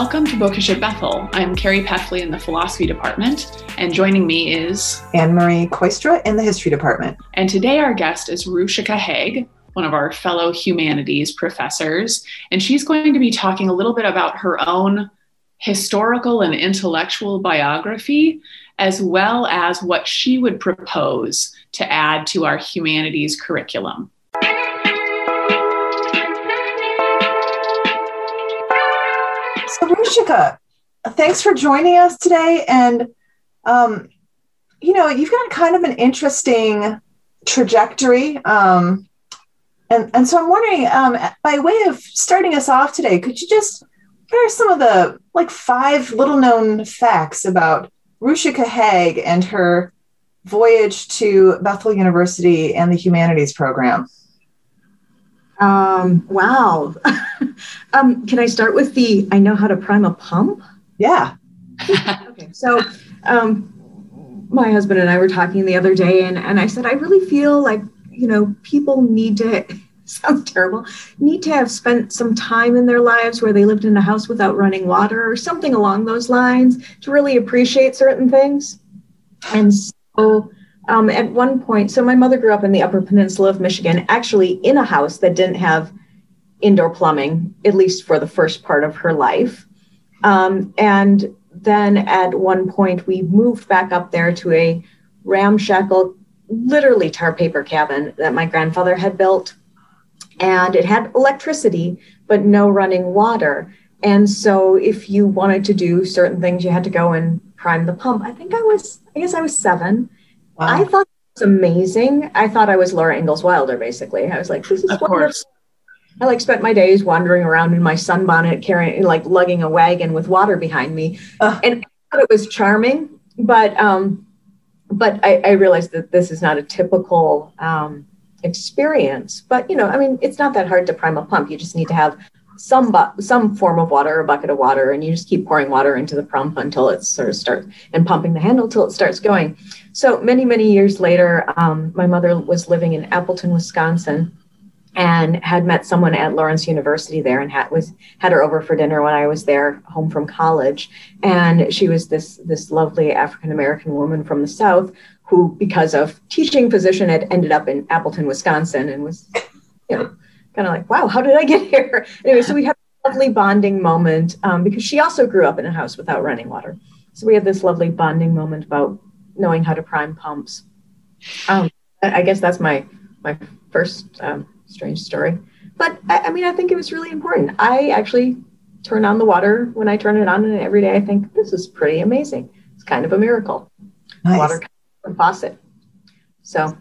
Welcome to Bookish at Bethel. I'm Carrie Peffley in the philosophy department, and joining me is Anne Marie Kooistra in the history department. And today our guest is Ruchika Haig, one of our fellow humanities professors, and she's going to be talking a little bit about her own historical and intellectual biography, as well as what she would propose to add to our humanities curriculum. So, Ruchika, thanks for joining us today. And, um, you know, you've got kind of an interesting trajectory. Um, and, and so I'm wondering, um, by way of starting us off today, could you just, what are some of the like five little known facts about Rushika Haig and her voyage to Bethel University and the humanities program? Um, wow. um, can I start with the I know how to prime a pump? Yeah. okay. So, um, my husband and I were talking the other day, and, and I said, I really feel like, you know, people need to, sounds terrible, need to have spent some time in their lives where they lived in a house without running water or something along those lines to really appreciate certain things. And so, um, at one point, so my mother grew up in the Upper Peninsula of Michigan, actually in a house that didn't have indoor plumbing, at least for the first part of her life. Um, and then at one point, we moved back up there to a ramshackle, literally tar paper cabin that my grandfather had built. And it had electricity, but no running water. And so if you wanted to do certain things, you had to go and prime the pump. I think I was, I guess I was seven Wow. I thought it was amazing. I thought I was Laura Ingalls Wilder, basically. I was like, this is of wonderful. Course. I like spent my days wandering around in my sunbonnet, carrying like lugging a wagon with water behind me, uh. and I thought it was charming. But um, but I, I realized that this is not a typical um, experience. But you know, I mean, it's not that hard to prime a pump. You just need to have some bu- some form of water, a bucket of water, and you just keep pouring water into the pump until it sort of starts and pumping the handle until it starts going. So many many years later, um, my mother was living in Appleton, Wisconsin, and had met someone at Lawrence University there, and had was had her over for dinner when I was there, home from college, and she was this this lovely African American woman from the South who, because of teaching position, had ended up in Appleton, Wisconsin, and was you know kind of like, wow, how did I get here? Anyway, so we had a lovely bonding moment um, because she also grew up in a house without running water. So we had this lovely bonding moment about knowing how to prime pumps. Um, I guess that's my my first um, strange story. But I, I, mean, I think it was really important. I actually turn on the water when I turn it on, and every day I think this is pretty amazing. It's kind of a miracle. Nice. Water from faucet. So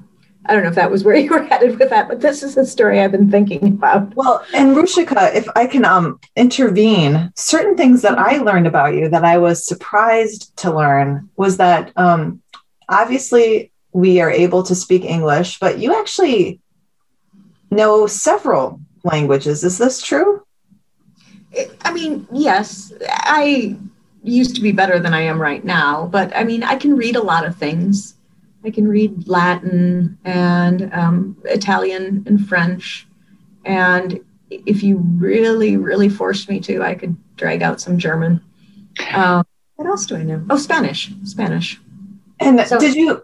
I don't know if that was where you were headed with that, but this is a story I've been thinking about. Well, and Ruchika, if I can um, intervene, certain things that I learned about you that I was surprised to learn was that um, obviously we are able to speak English, but you actually know several languages. Is this true? I mean, yes. I used to be better than I am right now, but I mean, I can read a lot of things. I can read Latin and um, Italian and French. And if you really, really forced me to, I could drag out some German. Um, what else do I know? Oh, Spanish. Spanish. And so did you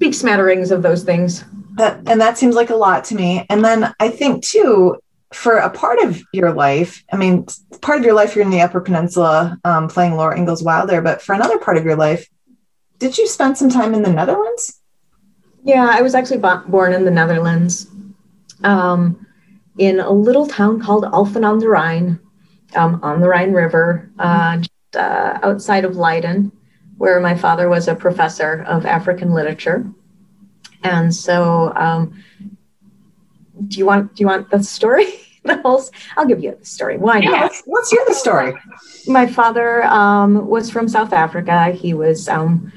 speak smatterings of those things? That, and that seems like a lot to me. And then I think too, for a part of your life, I mean, part of your life you're in the Upper Peninsula um, playing Laura Ingalls Wilder, but for another part of your life, did you spend some time in the Netherlands? Yeah, I was actually born in the Netherlands, um, in a little town called Alphen aan de Rhine, um, on the Rhine River, uh, just, uh, outside of Leiden, where my father was a professor of African literature. And so, um, do you want do you want the story? the whole, I'll give you the story. Why not? Yeah, let's, let's hear the story. My father um, was from South Africa. He was um,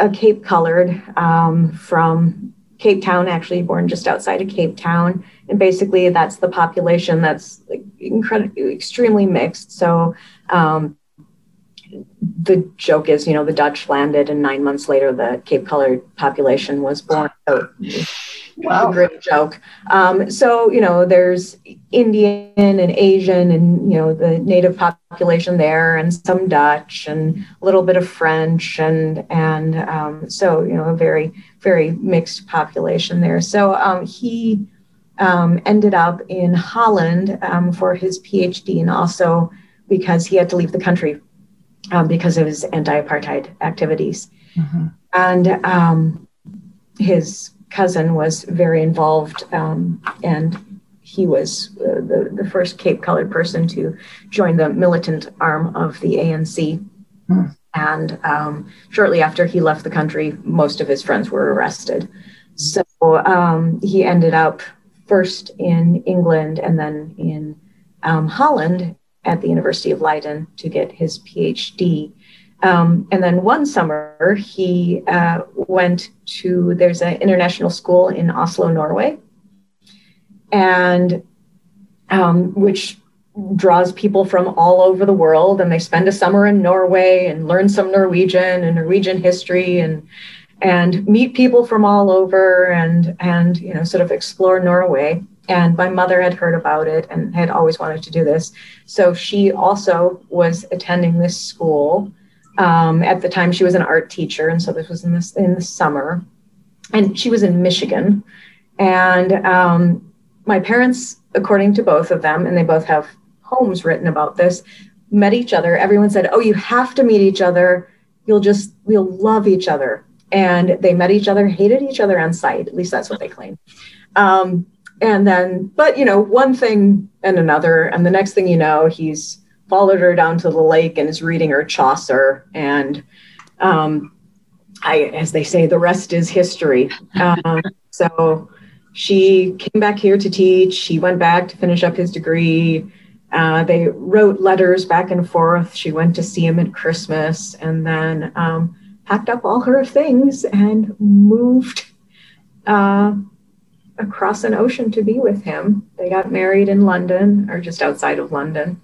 a Cape colored um, from Cape Town, actually born just outside of Cape Town. And basically, that's the population that's like incredibly, extremely mixed. So um, the joke is, you know, the Dutch landed, and nine months later, the Cape colored population was born. So wow. a great joke. Um, so, you know, there's Indian and Asian and, you know, the native population there and some Dutch and a little bit of French. And, and um, so, you know, a very, very mixed population there. So um, he um, ended up in Holland um, for his PhD and also because he had to leave the country um, because of his anti-apartheid activities. Mm-hmm. And his cousin was very involved, um, and he was uh, the, the first Cape colored person to join the militant arm of the ANC. Hmm. And um, shortly after he left the country, most of his friends were arrested. So um, he ended up first in England and then in um, Holland at the University of Leiden to get his PhD. Um, and then one summer, he uh, went to, there's an international school in Oslo, Norway, and um, which draws people from all over the world. And they spend a summer in Norway and learn some Norwegian and Norwegian history and and meet people from all over and and you know sort of explore Norway. And my mother had heard about it and had always wanted to do this. So she also was attending this school um, at the time, she was an art teacher, and so this was in this in the summer, and she was in Michigan. And um, my parents, according to both of them, and they both have homes written about this, met each other. Everyone said, "Oh, you have to meet each other. You'll just you'll love each other." And they met each other, hated each other on sight. At least that's what they claim. Um, and then, but you know, one thing and another, and the next thing you know, he's followed her down to the lake and is reading her Chaucer. And um, I, as they say, the rest is history. Um, so she came back here to teach. She went back to finish up his degree. Uh, they wrote letters back and forth. She went to see him at Christmas and then um, packed up all her things and moved uh, across an ocean to be with him. They got married in London or just outside of London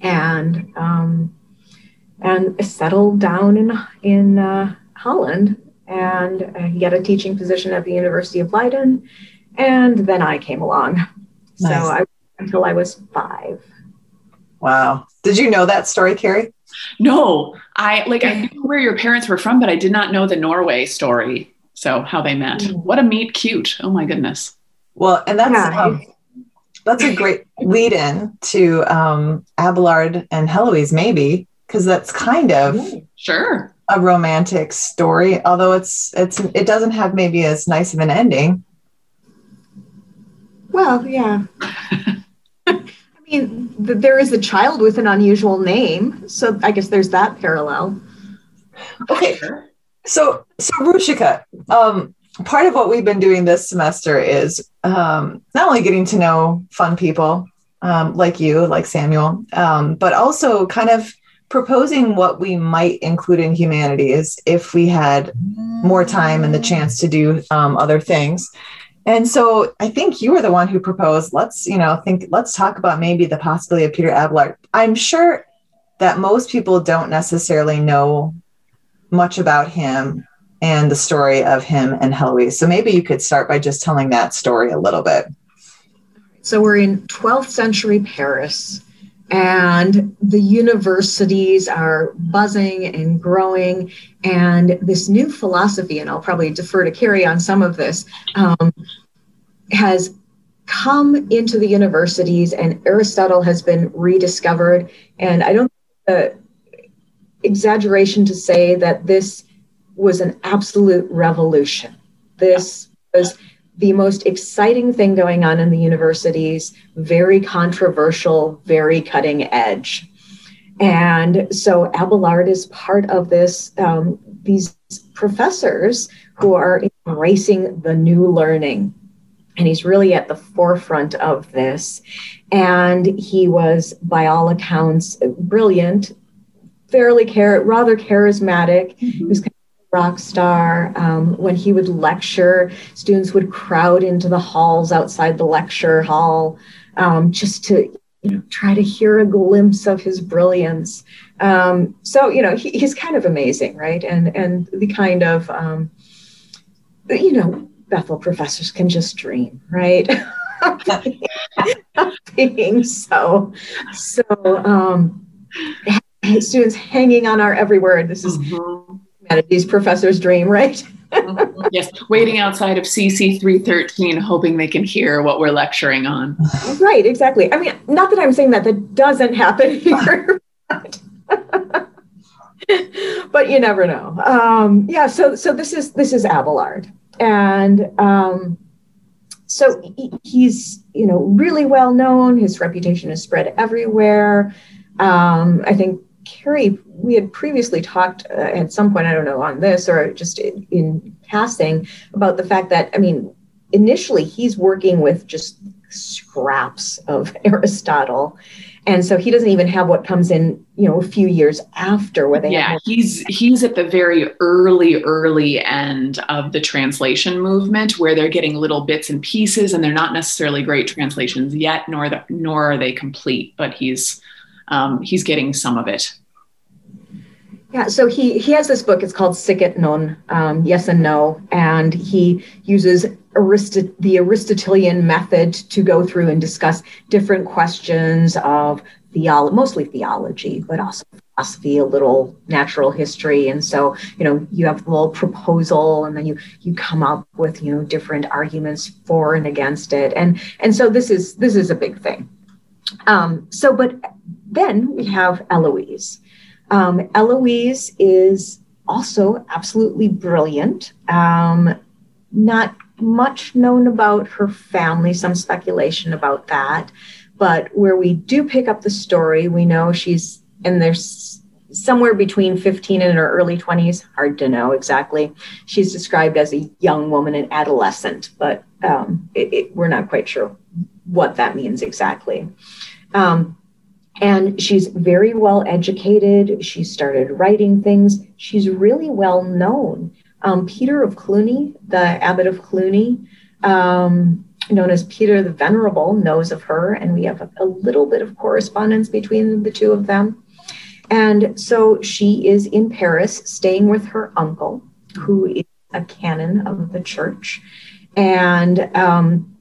and um, and settled down in in uh, Holland and uh, he got a teaching position at the University of Leiden, and then I came along. Nice. So I until I was five. Wow! Did you know that story, Carrie? No, I like I knew where your parents were from, but I did not know the Norway story. So how they met. Mm. What a meet cute. Oh my goodness. Well, and that's yeah, um, that's a great lead in to um, Abelard and Heloise, maybe, because that's kind of sure a romantic story, although it's it's it doesn't have maybe as nice of an ending. Well, yeah. I mean, there is a child with an unusual name, so I guess there's that parallel. Okay, so so Ruchika, um, part of what we've been doing this semester is um, not only getting to know fun people um, like you, like Samuel, um, but also kind of proposing what we might include in humanities if we had more time and the chance to do um, other things. And so I think you were the one who proposed, let's, you know, think, let's talk about maybe the possibility of Peter Abelard. I'm sure that most people don't necessarily know much about him and the story of him and Heloise. So maybe you could start by just telling that story a little bit. So we're in 12th century Paris, and the universities are buzzing and growing. And this new philosophy, and I'll probably defer to Carrie on some of this, um, has come into the universities, and Aristotle has been rediscovered. And I don't uh, exaggeration to say that this was an absolute revolution. This was the most exciting thing going on in the universities, very controversial, very cutting edge. And so Abelard is part of this, um, these professors who are embracing the new learning. And he's really at the forefront of this. And he was, by all accounts, brilliant, fairly char- rather charismatic. Mm-hmm. He was kind of a rock star. Um, when he would lecture, students would crowd into the halls outside the lecture hall um, just to you know try to hear a glimpse of his brilliance. Um, so you know he, he's kind of amazing, right? And and the kind of um, you know Bethel professors can just dream, right? being so, so um, students hanging on our every word. This is mm-hmm. humanities professor's dream, right? Mm-hmm. yes, waiting outside of CC 313, hoping they can hear what we're lecturing on. Right, exactly. I mean, not that I'm saying that that doesn't happen here, but, but you never know. Um, yeah, so so this is this is Abelard, and um, so he's you know really well known. His reputation is spread everywhere. Um, I think Carrie, we had previously talked uh, at some point, I don't know, on this or just in, in passing about the fact that, I mean, initially he's working with just scraps of Aristotle. And so he doesn't even have what comes in, you know, a few years after where they Yeah, he's he's at the very early, early end of the translation movement where they're getting little bits and pieces and they're not necessarily great translations yet, nor the, nor are they complete, but he's um, he's getting some of it. Yeah, so he he has this book. It's called Sic et Non, um, Yes and No, and he uses the Aristotelian method to go through and discuss different questions of theology, mostly theology, but also philosophy, a little natural history. And so, you know, you have a little proposal, and then you you come up with you know different arguments for and against it, and and so this is this is a big thing. Um, so, but then we have Eloise. Um, Eloise is also absolutely brilliant. Um, not much known about her family, some speculation about that. But where we do pick up the story, we know she's, and there's somewhere between 15 and her early 20s, hard to know exactly. She's described as a young woman, an adolescent, but um, it, it, we're not quite sure what that means exactly. Um, and she's very well educated. She started writing things. She's really well known. Um, Peter of Cluny, the abbot of Cluny, um, known as Peter the Venerable, knows of her, and we have a, a little bit of correspondence between the two of them. And so she is in Paris, staying with her uncle, who is a canon of the church. And um,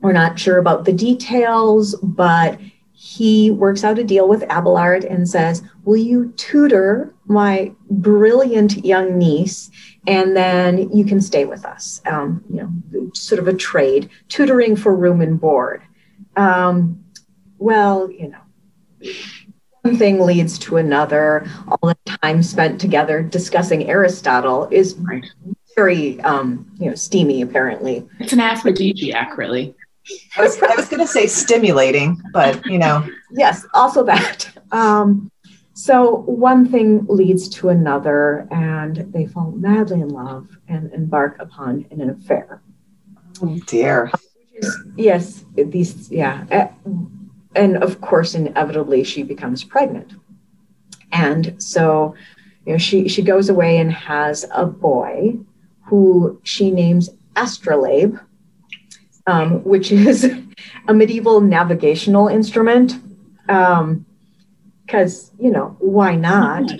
we're not sure about the details, but he works out a deal with Abelard and says, Will you tutor my brilliant young niece? And then you can stay with us. Um, you know, sort of a trade, tutoring for room and board. Um, well, you know, one thing leads to another. All the time spent together discussing Aristotle is very, um, you know, steamy, apparently. It's an aphrodisiac, really. I was, I was going to say stimulating, but you know. yes, also that. Um, so one thing leads to another, and they fall madly in love and embark upon an affair. Oh dear. yes, these, yeah. And of course, inevitably, she becomes pregnant. And so, you know, she, she goes away and has a boy who she names Astrolabe um, which is a medieval navigational instrument. Because, um, you know, why not?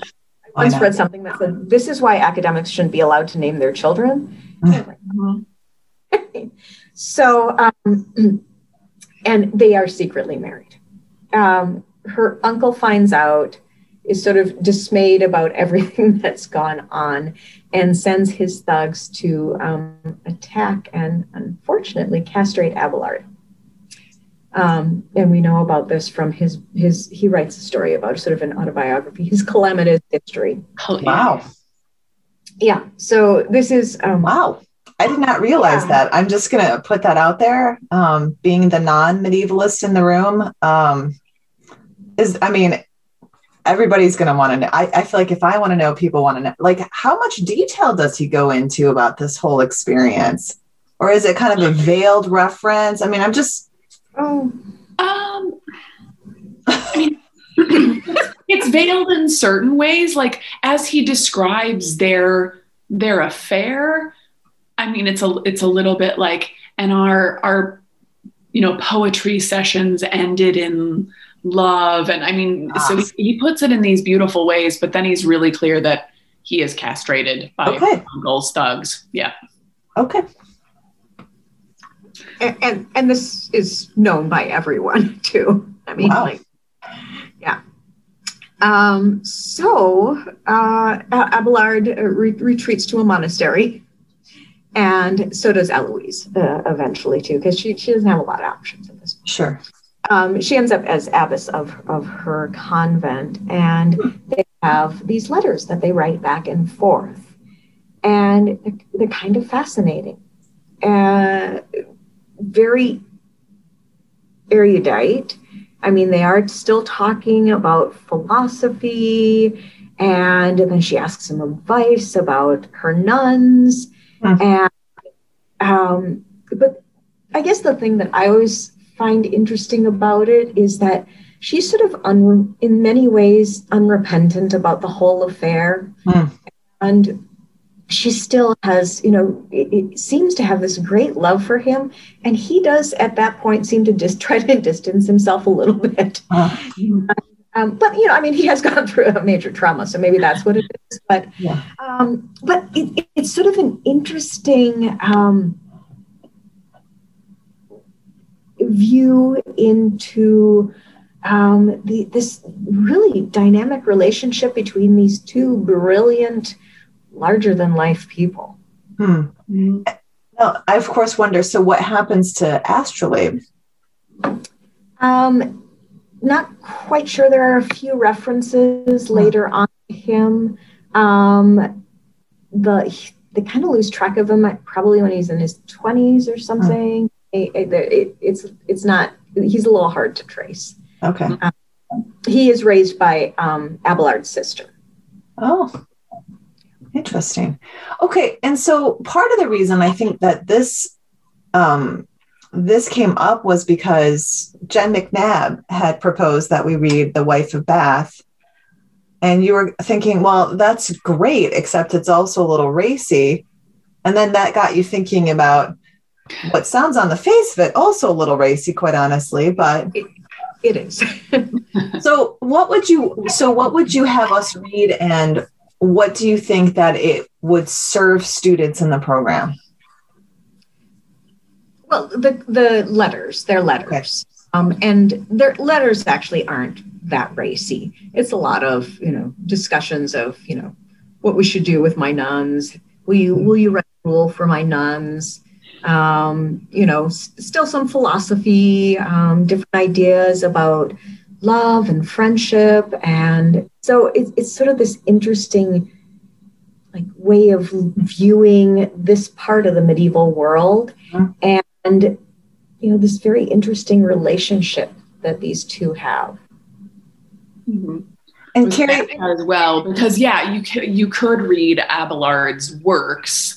I once read something that said, this is why academics shouldn't be allowed to name their children. Mm-hmm. so, um, and they are secretly married. Um, her uncle finds out, is sort of dismayed about everything that's gone on, and sends his thugs to um, attack and unfortunately castrate Abelard. Um, and we know about this from his his he writes a story about sort of an autobiography, his calamitous history. Oh, wow. Yeah. So this is um, wow. I did not realize yeah. that. I'm just gonna put that out there. Um, being the non-medievalist in the room, um, is I mean, everybody's going to want to know. I, I, feel like if I want to know, people want to know. Like, how much detail does he go into about this whole experience? Or is it kind of a veiled reference? I mean, I'm just. Oh. Um, I mean, it's veiled in certain ways. Like, as he describes their their affair, I mean, it's a it's a little bit like, and our our you know poetry sessions ended in love and i mean so he, he, puts it in these beautiful ways but then he's really clear that he is castrated by okay. uncle's thugs yeah okay and, and, and this is known by everyone too. I mean, wow. like, yeah. Um, so uh, Abelard re- retreats to a monastery, and so does Eloise uh, eventually too, because she she doesn't have a lot of options in this. Sure. Um, she ends up as abbess of of her convent, and they have these letters that they write back and forth, and they're, they're kind of fascinating, uh, very erudite I mean, they are still talking about philosophy, and then she asks him advice about her nuns. Mm-hmm. And, um, but I guess the thing that I always find interesting about it is that she's sort of, un- in many ways, unrepentant about the whole affair. Mm. And she still has, you know, it, it, seems to have this great love for him. And he does at that point seem to just try to distance himself a little bit. Um, but, you know, I mean, he has gone through a major trauma, so maybe that's what it is. But, yeah. um, but it, it's sort of an interesting um, view into um, the, this really dynamic relationship between these two brilliant larger than life people. Hmm. Now, I of course wonder. So, what happens to Astrolabe? Um, not quite sure. There are a few references hmm. later on to him. Um, the they kind of lose track of him probably when he's in his twenties or something. It, it, it's it's not. He's a little hard to trace. Okay. Um, he is raised by um, Abelard's sister. Oh, Interesting. Okay, and so part of the reason I think that this um, this came up was because Jen McNabb had proposed that we read The Wife of Bath. And you were thinking, well, that's great, except it's also a little racy. And then that got you thinking about what sounds on the face of it also a little racy, quite honestly, but it, it is. so what would you so what would you have us read and what do you think that it would serve students in the program? Well, the the letters, they're letters. Okay. Um, and their letters actually aren't that racy. It's a lot of, you know, discussions of, you know, what we should do with my nuns. Will you will you write a rule for my nuns? Um, you know, s- still some philosophy, um, different ideas about love and friendship and so it's, it's sort of this interesting like way of viewing this part of the medieval world mm-hmm. and you know this very interesting relationship that these two have mm-hmm. and Carrie as well because yeah you could you could read Abelard's works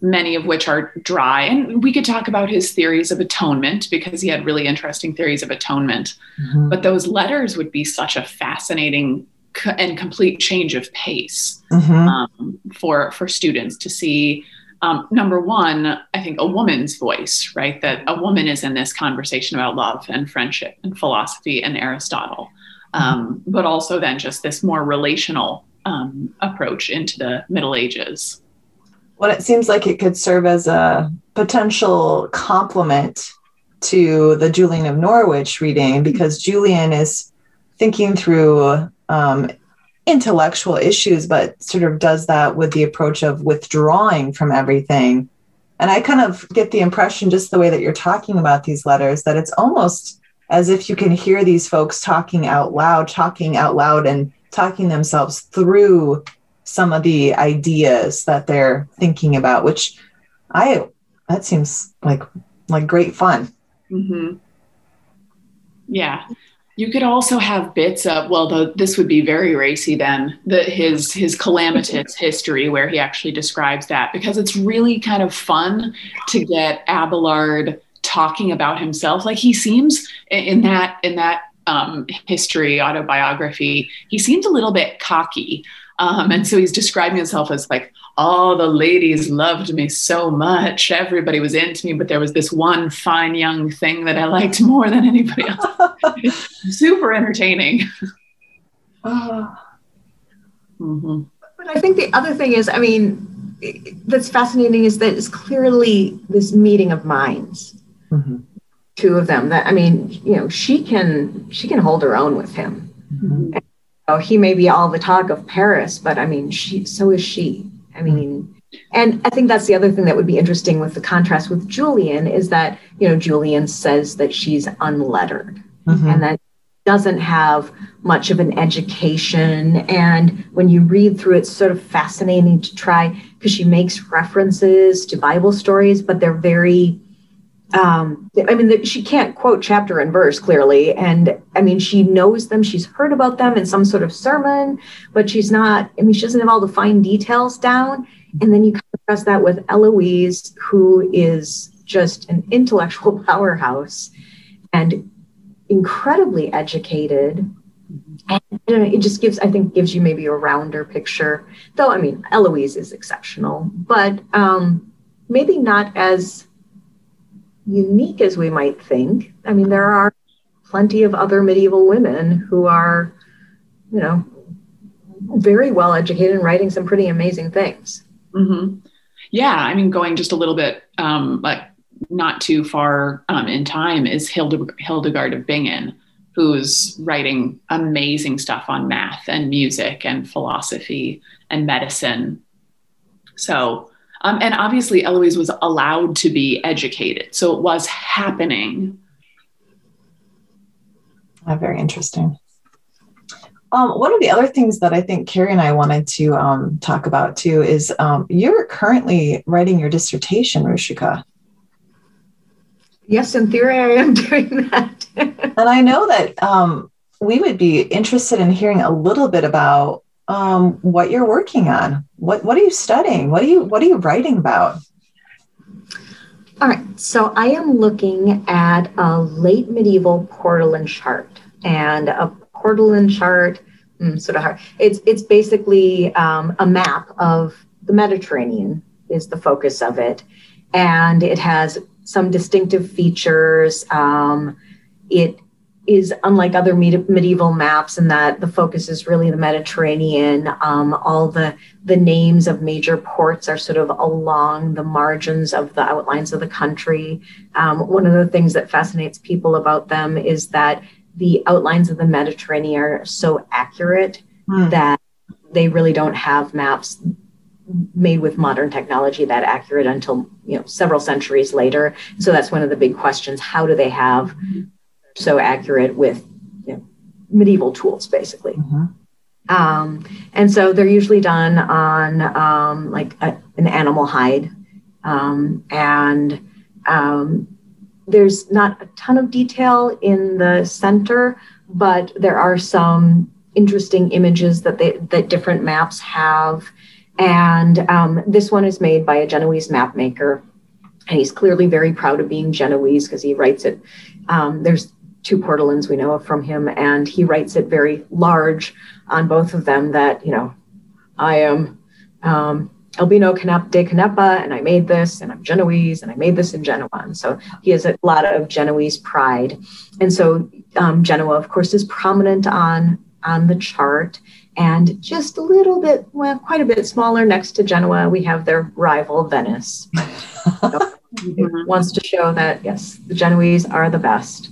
many of which are dry. And we could talk about his theories of atonement because he had really interesting theories of atonement. Mm-hmm. But those letters would be such a fascinating and complete change of pace mm-hmm. um, for for students to see. Um, number one, I think a woman's voice, right? That a woman is in this conversation about love and friendship and philosophy and Aristotle, um, but also then just this more relational um, approach into the Middle Ages. Well, it seems like it could serve as a potential complement to the Julian of Norwich reading because Julian is thinking through um, intellectual issues, but sort of does that with the approach of withdrawing from everything. And I kind of get the impression, just the way that you're talking about these letters, that it's almost as if you can hear these folks talking out loud, talking out loud, and talking themselves through some of the ideas that they're thinking about, which I that seems like like great fun. Mm-hmm. Yeah, you could also have bits of well, the, this would be very racy then. The his his calamitous history, where he actually describes that, because it's really kind of fun to get Abelard talking about himself. Like he seems in that in that um, history autobiography, he seems a little bit cocky. Um, and so he's describing himself as like, all the ladies loved me so much. Everybody was into me, but there was this one fine young thing that I liked more than anybody else. super entertaining. Uh, mm-hmm. But I think the other thing is, I mean, that's fascinating is that it's clearly this meeting of minds. mm-hmm. two of them. That I mean, you know, she can she can hold her own with him. Mm-hmm. Know, he may be all the talk of Paris, but I mean, she so is she. I mean. And I think that's the other thing that would be interesting with the contrast with Julian is that, you know, Julian says that she's unlettered mm-hmm. and that doesn't have much of an education. And when you read through it, it's sort of fascinating to try because she makes references to Bible stories, but they're very, um, I mean, she can't quote chapter and verse clearly. And I mean, she knows them, she's heard about them in some sort of sermon, but she's not, I mean, she doesn't have all the fine details down. And then you contrast that with Eloise, who is just an intellectual powerhouse. And incredibly educated. And it just gives, I think, gives you maybe a rounder picture. Though, I mean, Eloise is exceptional, but um, maybe not as unique as we might think. I mean, there are plenty of other medieval women who are, you know, very well educated and writing some pretty amazing things. Mm-hmm. Yeah, I mean, going just a little bit um, like not too far um, in time is Hildegard of Bingen, who's writing amazing stuff on math and music and philosophy and medicine. So, um, and obviously, Eloise was allowed to be educated. So it was happening. Oh, very interesting. Um, one of the other things that I think Carrie and I wanted to um, talk about too is um, you're currently writing your dissertation, Rushika. Yes, in theory, I am doing that. and I know that um, we would be interested in hearing a little bit about um, what you're working on. What What are you studying? What are you What are you writing about? All right, so I am looking at a late medieval Portolan chart, and a Portolan chart, mm, sort of hard. It's it's basically um, a map of the Mediterranean is the focus of it, and it has some distinctive features. Um, it is unlike other med- medieval maps in that the focus is really the Mediterranean. Um, all the the names of major ports are sort of along the margins of the outlines of the country. Um, one of the things that fascinates people about them is that the outlines of the Mediterranean are so accurate mm. that they really don't have maps made with modern technology that accurate until you know several centuries later so that's one of the big questions how do they have so accurate with you know, medieval tools basically mm-hmm. um, and so they're usually done on um, like a, an animal hide um, and um, there's not a ton of detail in the center but there are some interesting images that they that different maps have and um, this one is made by a Genoese map maker. And he's clearly very proud of being Genoese because he writes it. Um, there's two Portolans we know of from him, and he writes it very large on both of them that, you know, I am um, Albino de Canepa, and I made this, and I'm Genoese, and I made this in Genoa. And so he has a lot of Genoese pride. And so um, Genoa, of course, is prominent on on the chart. And just a little bit, well, quite a bit smaller next to Genoa, we have their rival Venice. so wants to show that, yes, the Genoese are the best.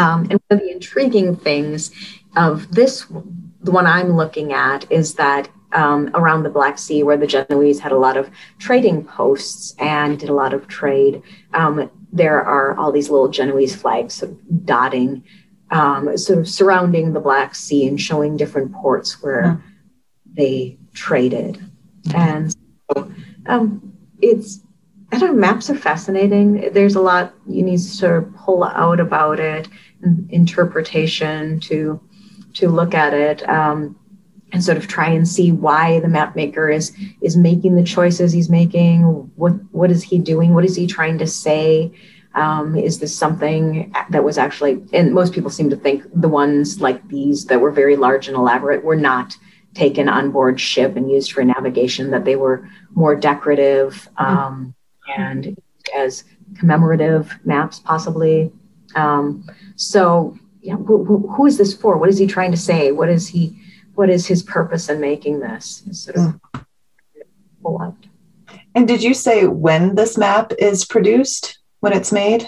Um, and one of the intriguing things of this, the one I'm looking at, is that um, around the Black Sea, where the Genoese had a lot of trading posts and did a lot of trade, um, there are all these little Genoese flags sort of dotting um, sort of surrounding the Black Sea and showing different ports where mm. they traded. And so um, it's, I don't know, maps are fascinating. There's a lot you need to sort of pull out about it, interpretation to to look at it. Um, and sort of try and see why the map maker is is making the choices he's making what what is he doing what is he trying to say um, is this something that was actually, and most people seem to think the ones like these that were very large and elaborate were not taken on board ship and used for navigation, that they were more decorative um, and as commemorative maps, possibly. Um, so, yeah, who, who is this for? What is he trying to say? What is he? What is his purpose in making this? Sort of pull out. And did you say when this map is produced? when it's made?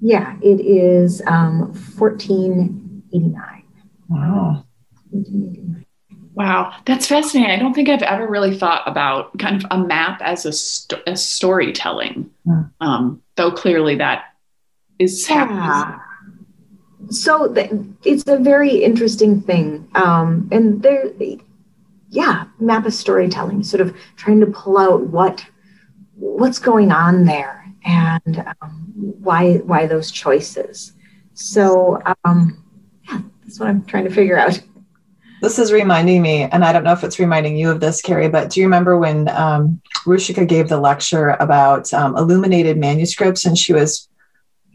Yeah, it is um, 1489. Wow. Wow, that's fascinating. I don't think I've ever really thought about kind of a map as a, sto- a storytelling, Hmm. um, though clearly that is. Yeah. So the, it's a very interesting thing. Um, and there, yeah, map of storytelling, sort of trying to pull out what what's going on there and um, why why those choices. So um, yeah, that's what I'm trying to figure out. This is reminding me, and I don't know if it's reminding you of this, Carrie, but do you remember when um, Rushika gave the lecture about um, illuminated manuscripts and she was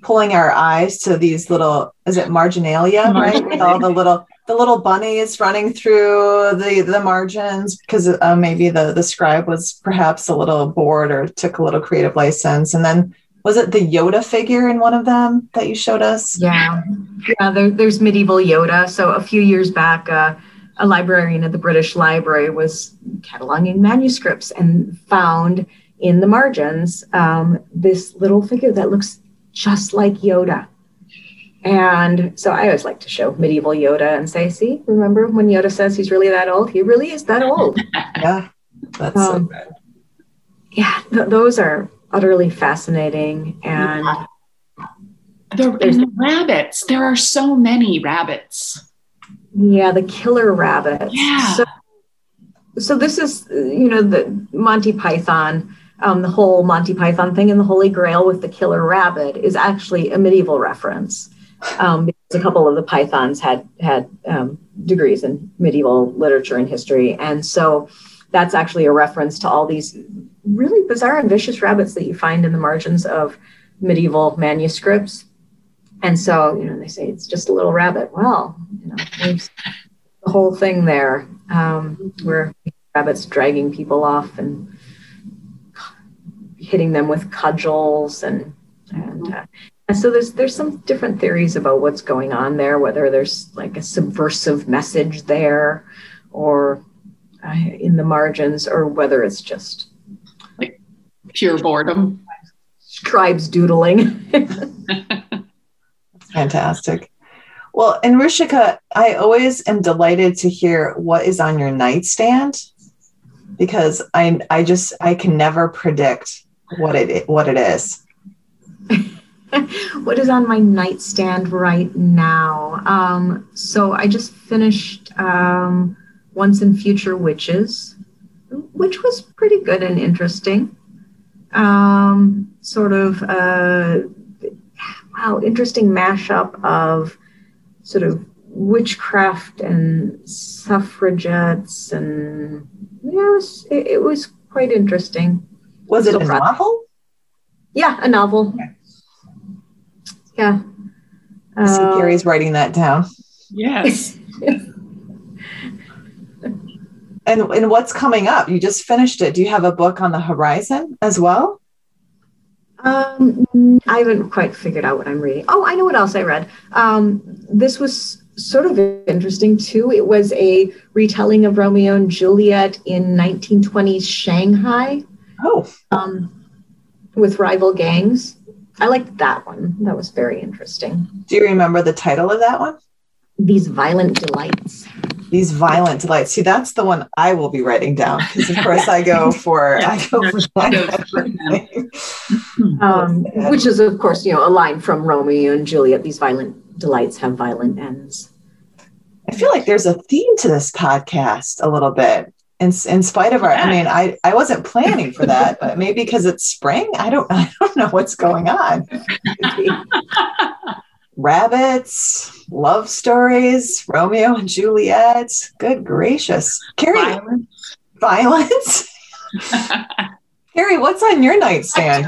pulling our eyes to these little, is it marginalia, right? With all the little, the little bunnies running through the, the margins because uh, maybe the, the scribe was perhaps a little bored or took a little creative license. And then was it the Yoda figure in one of them that you showed us? Yeah, yeah. There, there's medieval Yoda. So a few years back, uh, a librarian at the British Library was cataloging manuscripts and found in the margins um, this little figure that looks just like Yoda. And so I always like to show medieval Yoda and say, see, remember when Yoda says he's really that old? He really is that old. Yeah, that's so Um, good. yeah, th- those are utterly fascinating. And The, and the rabbits, there are so many rabbits. Yeah, the killer rabbits. Yeah. So, so this is, you know, the Monty Python, um, the whole Monty Python thing and the Holy Grail with the killer rabbit is actually a medieval reference. Um, because a couple of the pythons had had um, degrees in medieval literature and history, and so that's actually a reference to all these really bizarre and vicious rabbits that you find in the margins of medieval manuscripts. And so, you know, they say it's just a little rabbit. Well, you know, the whole thing there um, where rabbits dragging people off and hitting them with cudgels and and, uh, and so there's there's some different theories about what's going on there, whether there's like a subversive message there, or uh, in the margins, or whether it's just like Pure boredom. scribes doodling. Fantastic. Well, and Rushika, I always am delighted to hear what is on your nightstand because I I just I can never predict what it what it is. what is on my nightstand right now? Um, so I just finished um, Once and Future Witches, which was pretty good and interesting. Um, sort of, uh, wow, interesting mashup of sort of witchcraft and suffragettes, and yeah, it was, it, it was quite interesting. Was it a novel? Yeah, a novel. Yeah. I see Uh, Carrie's writing that down. Yes. And and what's coming up? You just finished it. Do you have a book on the horizon as well? Um, I haven't quite figured out what I'm reading. Oh, I know what else I read. Um, this was sort of interesting too. It was a retelling of Romeo and Juliet in 1920s Shanghai Oh, um, with rival gangs. I liked that one. That was very interesting. do you remember the title of that one? These violent delights. These violent delights. See, that's the one I will be writing down because, of course, I go for I go for. Um, which is, of course, you know, a line from Romeo and Juliet. These violent delights have violent ends. I feel like there's a theme to this podcast a little bit. In, in spite of our, I mean, I, I wasn't planning for that, but maybe because it's spring, I don't I don't know what's going on. Rabbits, love stories, Romeo and Juliet. Good gracious, Carrie, Violence. violence. Carrie, what's on your nightstand?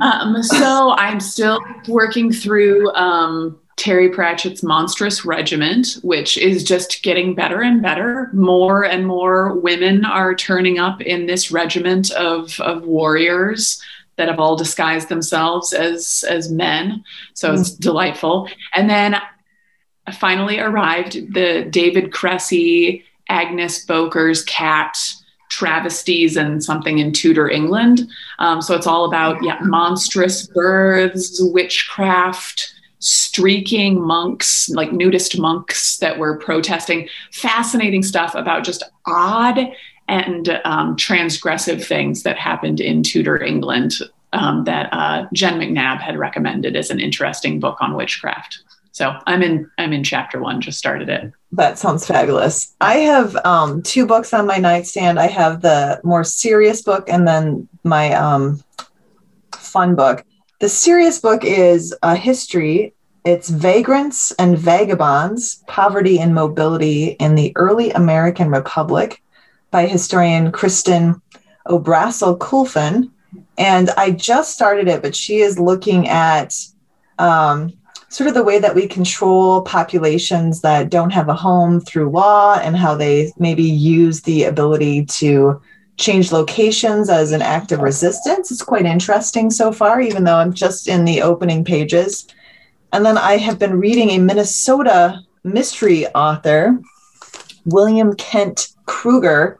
um, so I'm still working through um, Terry Pratchett's Monstrous Regiment, which is just getting better and better. More and more women are turning up in this regiment of, of warriors that have all disguised themselves as as men. So it's delightful. And then finally arrived the David Cressy, Agnes Bowker's cat travesties and something in Tudor England. Um, so it's all about yeah, monstrous births, witchcraft, streaking monks, like nudist monks that were protesting. Fascinating stuff about just odd and um, transgressive things that happened in Tudor England um, that uh, Jen McNabb had recommended as an interesting book on witchcraft. So I'm in I'm in chapter one. Just started it. That sounds fabulous. I have um, two books on my nightstand. I have the more serious book and then my um, fun book. The serious book is a history. It's Vagrants and Vagabonds Poverty and Mobility in the Early American Republic by historian Kristen Obrasil Kulfin. And I just started it, but she is looking at um, sort of the way that we control populations that don't have a home through law and how they maybe use the ability to change locations as an act of resistance. It's quite interesting so far, even though I'm just in the opening pages. And then I have been reading a Minnesota mystery author, William Kent Krueger.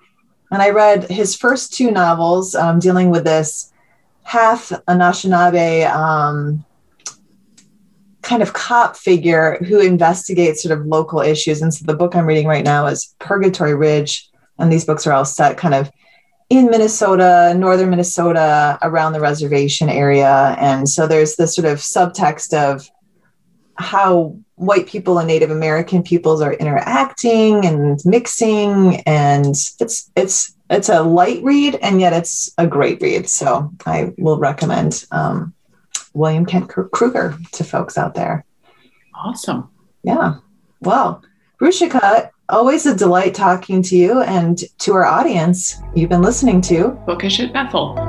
And I read his first two novels um, dealing with this half Anishinaabe um, kind of cop figure who investigates sort of local issues. And so the book I'm reading right now is Purgatory Ridge. And these books are all set kind of in Minnesota, northern Minnesota, around the reservation area. And so there's this sort of subtext of how white people and Native American peoples are interacting and mixing. And it's it's it's a light read and yet it's a great read. So I will recommend um, William Kent Krueger to folks out there. Awesome. Yeah. Well, Ruchika, always a delight talking to you and to our audience. You've been listening to Bookish at Bethel.